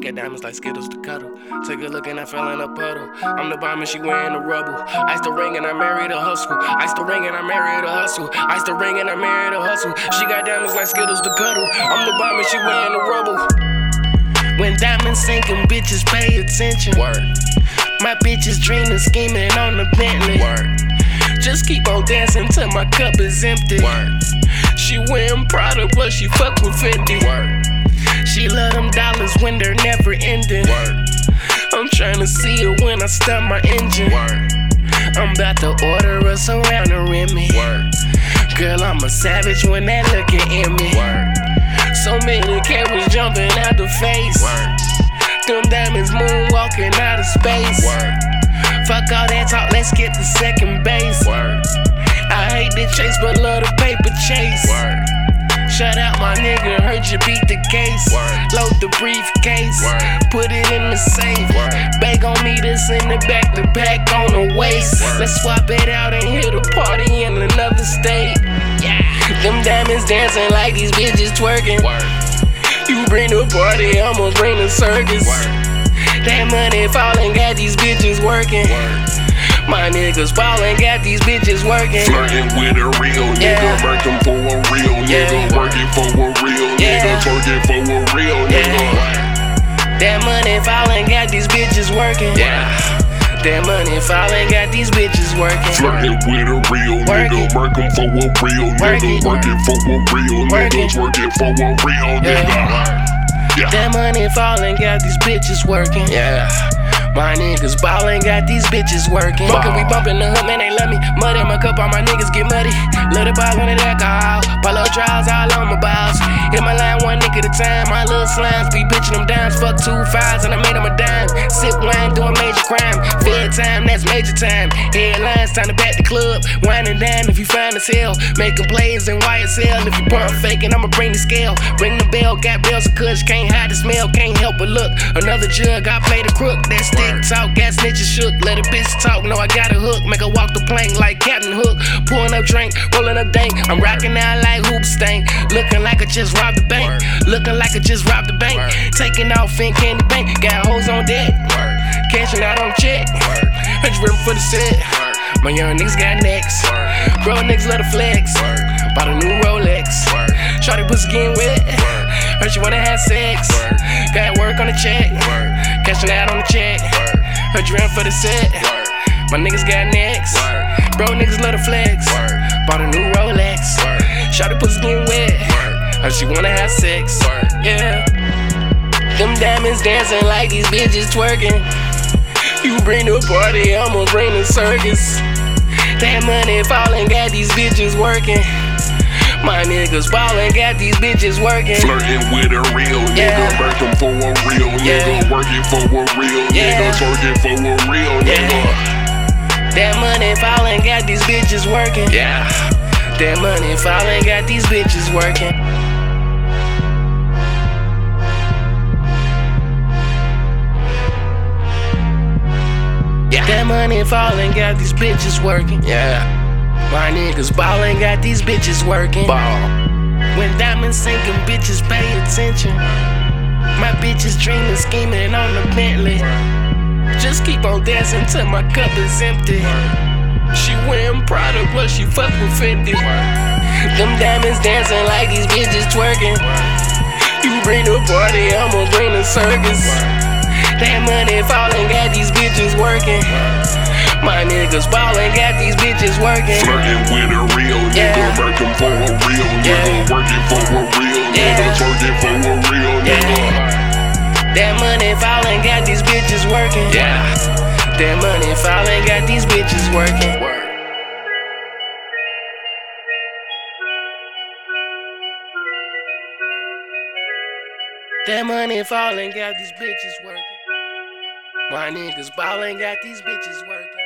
got diamonds like Skittles to cuddle. Take a look and I fell in a puddle. I'm the bomb and she wearing the rubble. Ice the ring and I married a hustle. Ice the ring and I married a hustle. Ice the ring and I married a hustle. She got diamonds like Skittles to cuddle. I'm the bomb and she wearing the rubble. When diamonds sinking, bitches pay attention. Word. My bitches dreaming, scheming on the Bentley. Word. Just keep on dancing till my cup is empty. Word. She wearing Prada, but she fuck with Fendi. Word. She love them dollars when they're never ending. Word. I'm trying to see her when I start my engine. Word. I'm about to order us around the Remy. Word. Girl, I'm a savage when that looking in me. Word. So many carats jumping out the face. Word. Them diamonds moonwalking out of space. Word. Fuck all that talk, let's get to second base. Word. I hate the chase, but love the paper chase. Word. Shout out my nigga, you beat the case. Word. Load the briefcase, Word. put it in the safe. Word. Bag on me, this in the back, the pack on the waist. Word. Let's swap it out and hit a party in another state. Yeah. Them diamonds dancing like these bitches twerking. Word. You bring the party, I'ma bring the circus. Word. That money falling, got these bitches working. Word. My niggas ballin', got these bitches working. Flirting with a real nigga, Yeah. working for a real Yeah. nigga, working for a real Yeah. nigga, working for a real nigga. That money falling, got these bitches working. Yeah. That money falling, got these bitches working. Flirting with a real Work nigga, working for a real Work nigga, working for a real Work nigga, working for a real nigga. Yeah. That money falling, got these bitches working. Yeah. My niggas ballin', got these bitches working. Fuckin' we bumpin' the hood, man, they love me. Mud in my cup, all my niggas get muddy. Little it ball on it alcohol. Polo trials all on my balls. Hit my line one nigga at a time. My little slimes be bitchin' them dimes. Fuck two fives and I made them a dime. Sip wine, doing major crime. Fair time, that's major time. Headlines, time to back the club. Wine and if you find as hell. Making plays in YSL. If you pump faking, I'ma bring the scale. Ring the bell, got bells of kush. Can't hide the smell, can't help but look. Another jug, I play the crook. that's stick Talk, got snitches shook. Let a bitch talk, know I got a hook. Make her walk the plank like Captain Hook. Pouring up drink, rolling up dank. I'm rocking out like Hoobastank. Looking like I just robbed the bank. Looking like I just robbed the bank. Taking off in candy bank. Got hoes on deck. Cashing out on check. Hundred ribbon for the set. My young niggas got necks. Bro, niggas love the flex. Bought a new Rolex. Shorty pussy getting wet. Heard she wanna have sex. Got work on the check. Out on the check. You ran for the set. My niggas got next. Word. Bro, niggas love the flex. Bought a new Rolex. Shorty pussy getting wet. Heard she wanna have sex. Yeah. Them diamonds dancing like these bitches twerking. You bring the party, I'ma bring the circus. That money falling, got these bitches working. My niggas ballin', got these bitches working. Flirting with a real nigga, Yeah. working for a real Yeah. nigga, working for a real Yeah. nigga, working for a real nigga. That money falling, got these bitches working. Yeah. That money falling, got these bitches working. Yeah. That money falling, got these bitches working. Yeah. My niggas ballin', got these bitches working. Ball. When diamonds sinking, bitches pay attention. My bitches dreamin', schemin' on the Bentley. Just keep on dancing till my cup is empty. She wearing Prada, but she fuck with Fendi. Them diamonds dancing like these bitches twerking. You bring the party, I'ma bring the circus. That money falling, got these bitches working. My niggas ballin', got these bitches working. Flirting with a real nigga, Yeah. working for a real nigga, Yeah. working for a real Yeah. nigga, working for a real nigga. That money falling, got these bitches working. Yeah. That money falling, got these bitches working. Word. That money falling, got these bitches working. My niggas ballin', got these bitches working.